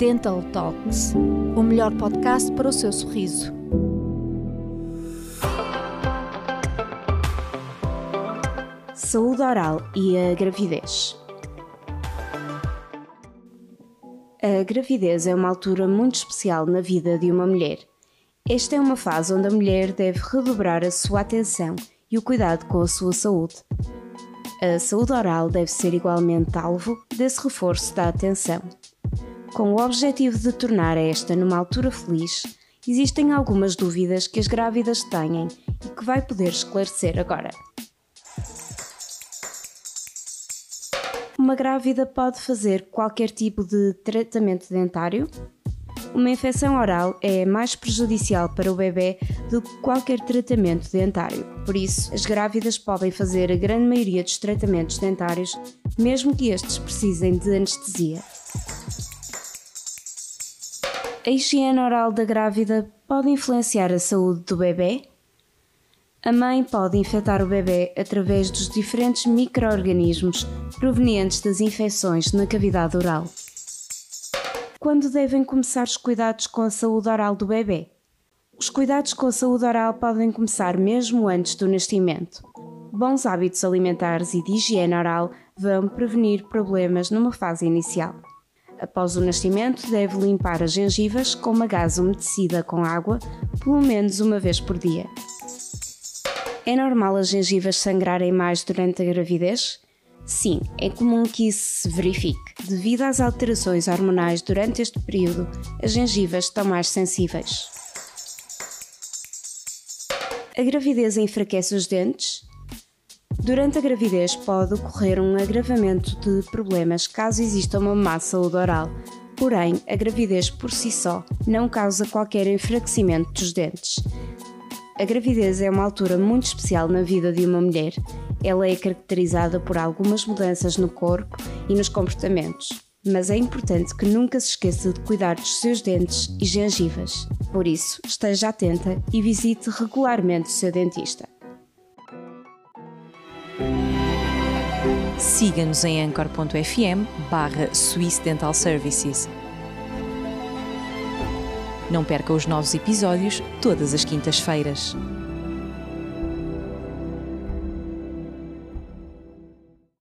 Dental Talks, o melhor podcast para o seu sorriso. Saúde oral e a gravidez. A gravidez é uma altura muito especial na vida de uma mulher. Esta é uma fase onde a mulher deve redobrar a sua atenção e o cuidado com a sua saúde. A saúde oral deve ser igualmente alvo desse reforço da atenção. Com o objetivo de tornar esta numa altura feliz, existem algumas dúvidas que as grávidas têm e que vai poder esclarecer agora. Uma grávida pode fazer qualquer tipo de tratamento dentário? Uma infecção oral é mais prejudicial para o bebê do que qualquer tratamento dentário. Por isso, as grávidas podem fazer a grande maioria dos tratamentos dentários, mesmo que estes precisem de anestesia. A higiene oral da grávida pode influenciar a saúde do bebê? A mãe pode infectar o bebê através dos diferentes micro-organismos provenientes das infecções na cavidade oral. Quando devem começar os cuidados com a saúde oral do bebê? Os cuidados com a saúde oral podem começar mesmo antes do nascimento. Bons hábitos alimentares e de higiene oral vão prevenir problemas numa fase inicial. Após o nascimento, deve limpar as gengivas com uma gase umedecida com água pelo menos uma vez por dia. É normal as gengivas sangrarem mais durante a gravidez? Sim, é comum que isso se verifique. Devido às alterações hormonais durante este período, as gengivas estão mais sensíveis. A gravidez enfraquece os dentes? Durante a gravidez pode ocorrer um agravamento de problemas caso exista uma má saúde oral, porém, a gravidez por si só não causa qualquer enfraquecimento dos dentes. A gravidez é uma altura muito especial na vida de uma mulher. Ela é caracterizada por algumas mudanças no corpo e nos comportamentos, mas é importante que nunca se esqueça de cuidar dos seus dentes e gengivas. Por isso, esteja atenta e visite regularmente o seu dentista. Siga-nos em anchor.fm barra Swiss Dental Services. Não perca os novos episódios todas as quintas-feiras.